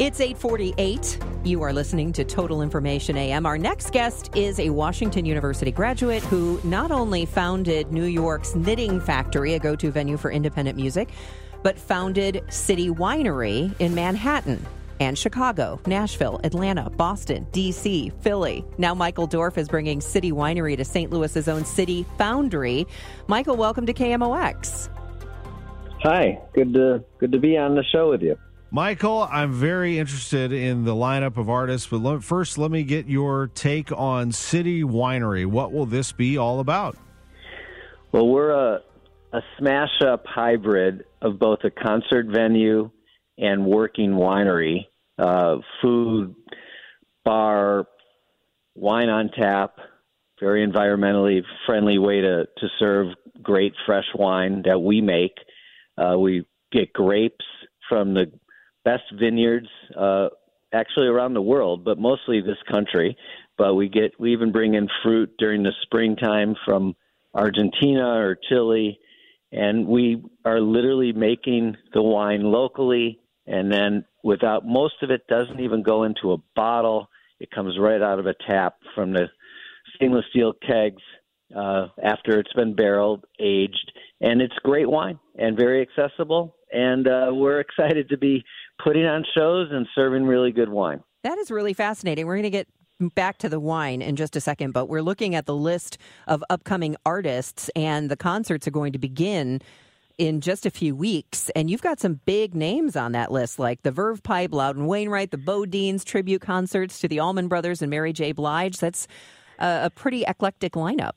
It's 848. You are listening to Total Information AM. Our next guest is a Washington University graduate who not only founded New York's Knitting Factory, a go to venue for independent music, but founded City Winery in Manhattan and Chicago, Nashville, Atlanta, Boston, D.C., Philly. Now, Michael Dorf is bringing City Winery to St. Louis's own City Foundry. Michael, welcome to KMOX. Hi, good to good to be on the show with you. Michael, I'm very interested in the lineup of artists, but let, first, let me get your take on City Winery. What will this be all about? Well, we're a, a smash up hybrid of both a concert venue and working winery, uh, food, bar, wine on tap, very environmentally friendly way to, to serve great fresh wine that we make. Uh, we get grapes from the best vineyards uh, actually around the world, but mostly this country. But we get we even bring in fruit during the springtime from Argentina or Chile, and we are literally making the wine locally. And then without most of it doesn't even go into a bottle. It comes right out of a tap from the stainless steel kegs uh, after it's been barreled, aged, and it's great wine and very accessible. And uh, we're excited to be putting on shows and serving really good wine. That is really fascinating. We're going to get back to the wine in just a second, but we're looking at the list of upcoming artists, and the concerts are going to begin in just a few weeks. And you've got some big names on that list, like the Verve Pipe, Loudon Wainwright, the BoDeans tribute concerts to the Allman Brothers and Mary J. Blige. That's a, a pretty eclectic lineup.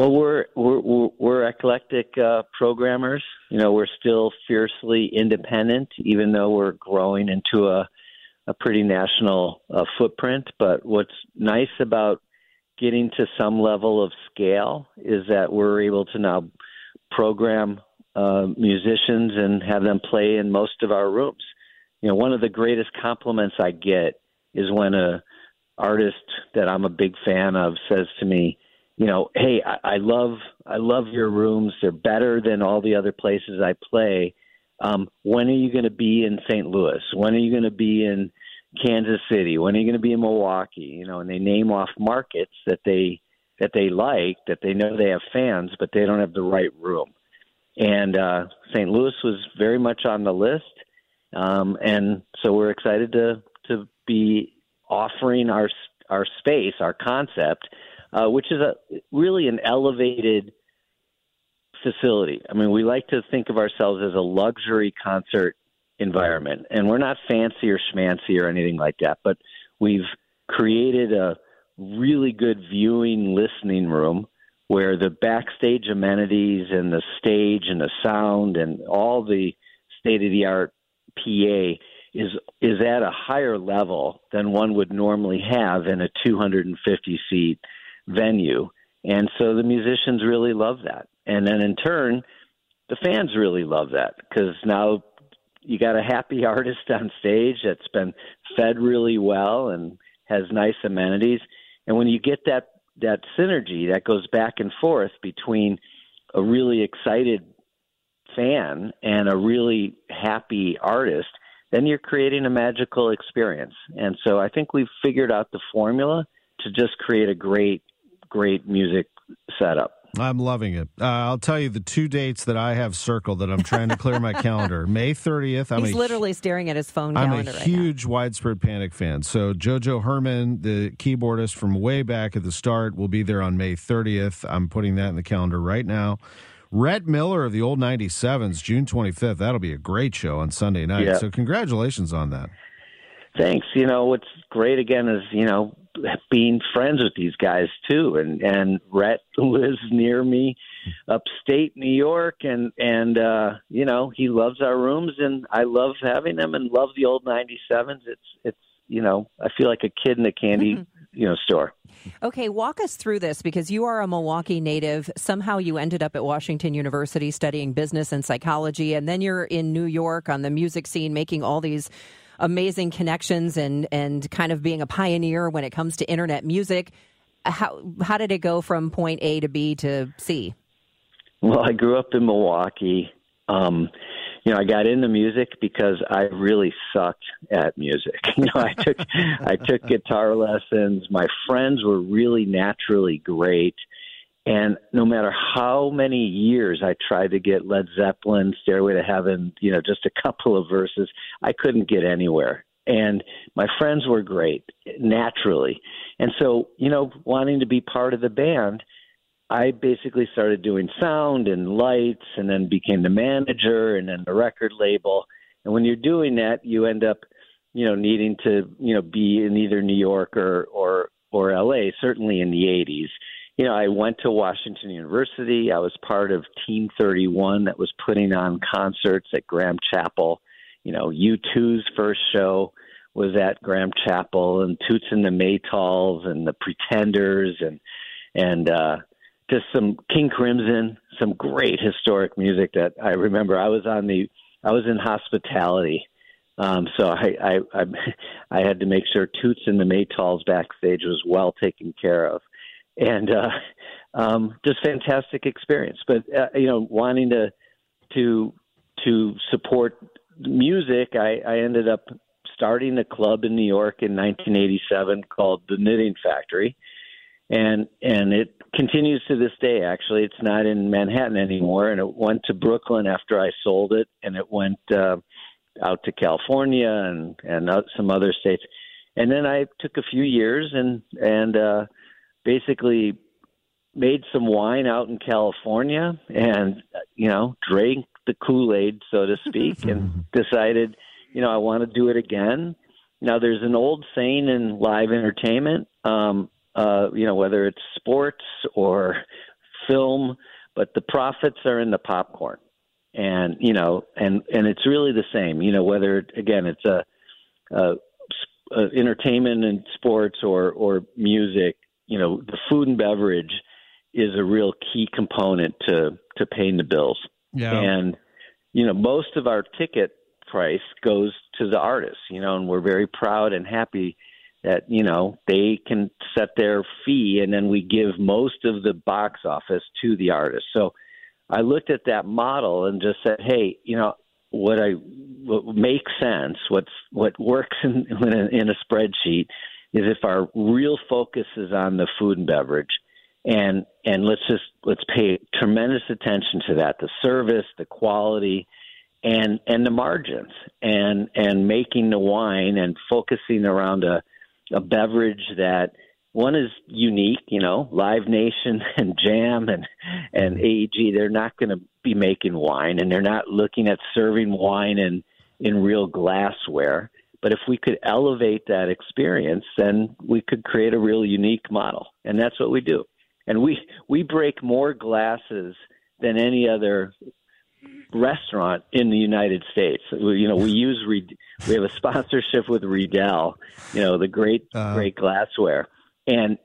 Well, we're we're we're eclectic uh, programmers. You know, we're still fiercely independent, even though we're growing into a a pretty national uh, footprint. But what's nice about getting to some level of scale is that we're able to now program uh, musicians and have them play in most of our rooms. You know, one of the greatest compliments I get is when a artist that I'm a big fan of says to me, you know, hey, I, I love I love your rooms. They're better than all the other places I play. Um, when are you going to be in St. Louis? When are you going to be in Kansas City? When are you going to be in Milwaukee? You know, and they name off markets that they that they like, that they know they have fans, but they don't have the right room. And uh, St. Louis was very much on the list, um, and so we're excited to to be offering our our space, our concept, uh, which is a really an elevated facility. I mean, we like to think of ourselves as a luxury concert environment, and we're not fancy or schmancy or anything like that, but we've created a really good viewing listening room where the backstage amenities and the stage and the sound and all the state of the art PA is is at a higher level than one would normally have in a 250 seat venue. And so the musicians really love that. And then in turn, the fans really love that because now you got a happy artist on stage that's been fed really well and has nice amenities. And when you get that that synergy that goes back and forth between a really excited fan and a really happy artist, then you're creating a magical experience. And so I think we've figured out the formula to just create a great, great music setup. I'm loving it. Uh, I'll tell you the two dates that I have circled that I'm trying to clear my calendar. May 30th. I'm He's a, literally staring at his phone. I'm a right huge now. widespread panic fan. So Jojo Hermann, the keyboardist from way back at the start, will be there on May 30th. I'm putting that in the calendar right now. Rhett Miller of the old 97s, June 25th. That'll be a great show on Sunday night. Yeah. So congratulations on that. Thanks. You know, what's great again is, you know, being friends with these guys too. And, and Rhett lives near me upstate New York, and and uh, you know he loves our rooms, and I love having them, and love the old '97s. It's it's you know I feel like a kid in a candy mm-hmm. you know store. Okay, walk us through this because you are a Milwaukee native. Somehow you ended up at Washington University studying business and psychology, and then you're in New York on the music scene, making all these amazing connections and and kind of being a pioneer when it comes to internet music. How how did it go from point A to B to C? Well, I grew up in Milwaukee. Um, you know, I got into music because I really sucked at music. You know, I took I took guitar lessons. My friends were really naturally great. And no matter how many years I tried to get Led Zeppelin, Stairway to Heaven, you know, just a couple of verses, I couldn't get anywhere. And my friends were great naturally. And so, you know, wanting to be part of the band, I basically started doing sound and lights and then became the manager and then the record label. And when you're doing that, you end up, you know, needing to, you know, be in either New York or or or LA, certainly in the 80s. You know, I went to Washington University. I was part of Team 31 that was putting on concerts at Graham Chapel. You know, U2's first show was at Graham Chapel and Toots and the Maytals and the Pretenders and and uh just some King Crimson, some great historic music that I remember. I was on the, I was in hospitality, um, so I, I I I had to make sure Toots and the Maytals backstage was well taken care of, and uh, um, just fantastic experience. But uh, you know, wanting to to to support music, I, I ended up starting a club in New York in 1987 called the Knitting Factory and and it continues to this day. Actually, it's not in Manhattan anymore, and it went to Brooklyn after I sold it, and it went uh, out to California and and some other states. And then I took a few years and and uh, basically made some wine out in California, and you know drank the Kool Aid, so to speak, and decided, you know, I want to do it again. Now, there's an old saying in live entertainment. Um, uh, you know, whether it's sports or film, but the profits are in the popcorn. And, you know, and, and it's really the same, you know, whether, again, it's a, a, a entertainment and sports or, or music, you know, the food and beverage is a real key component to, to paying the bills. Yeah. And, you know, most of our ticket price goes to the artists, you know, and we're very proud and happy that you know they can set their fee and then we give most of the box office to the artist so i looked at that model and just said hey you know what i what makes sense what's what works in in a, in a spreadsheet is if our real focus is on the food and beverage and and let's just let's pay tremendous attention to that the service the quality and and the margins and and making the wine and focusing around a a beverage that one is unique, you know, Live Nation and Jam and and mm-hmm. AEG. They're not going to be making wine, and they're not looking at serving wine in in real glassware. But if we could elevate that experience, then we could create a real unique model, and that's what we do. And we we break more glasses than any other restaurant in the United States. You know, we use we have a sponsorship with Riedel, you know, the great uh, great glassware, and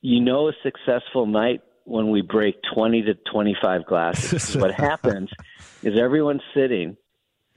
you know a successful night when we break 20 to 25 glasses. what happens is everyone's sitting,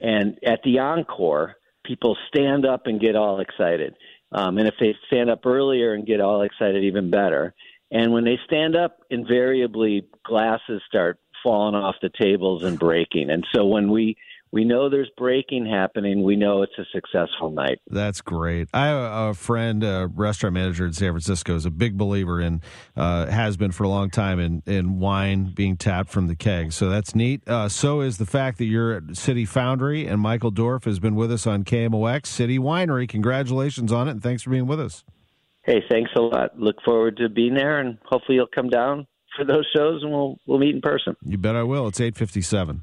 and at the encore, people stand up and get all excited. Um, and if they stand up earlier and get all excited, even better. And when they stand up, invariably glasses start falling off the tables and breaking. And so when we we know there's breaking happening. We know it's a successful night. That's great. I have a friend, a restaurant manager in San Francisco, is a big believer in, uh, has been for a long time in, in wine being tapped from the keg. So that's neat. Uh, so is the fact that you're at City Foundry and Michael Dorf has been with us on KMOX City Winery. Congratulations on it and thanks for being with us. Hey, thanks a lot. Look forward to being there and hopefully you'll come down for those shows, and we'll we'll meet in person. You bet I will. It's eight fifty seven.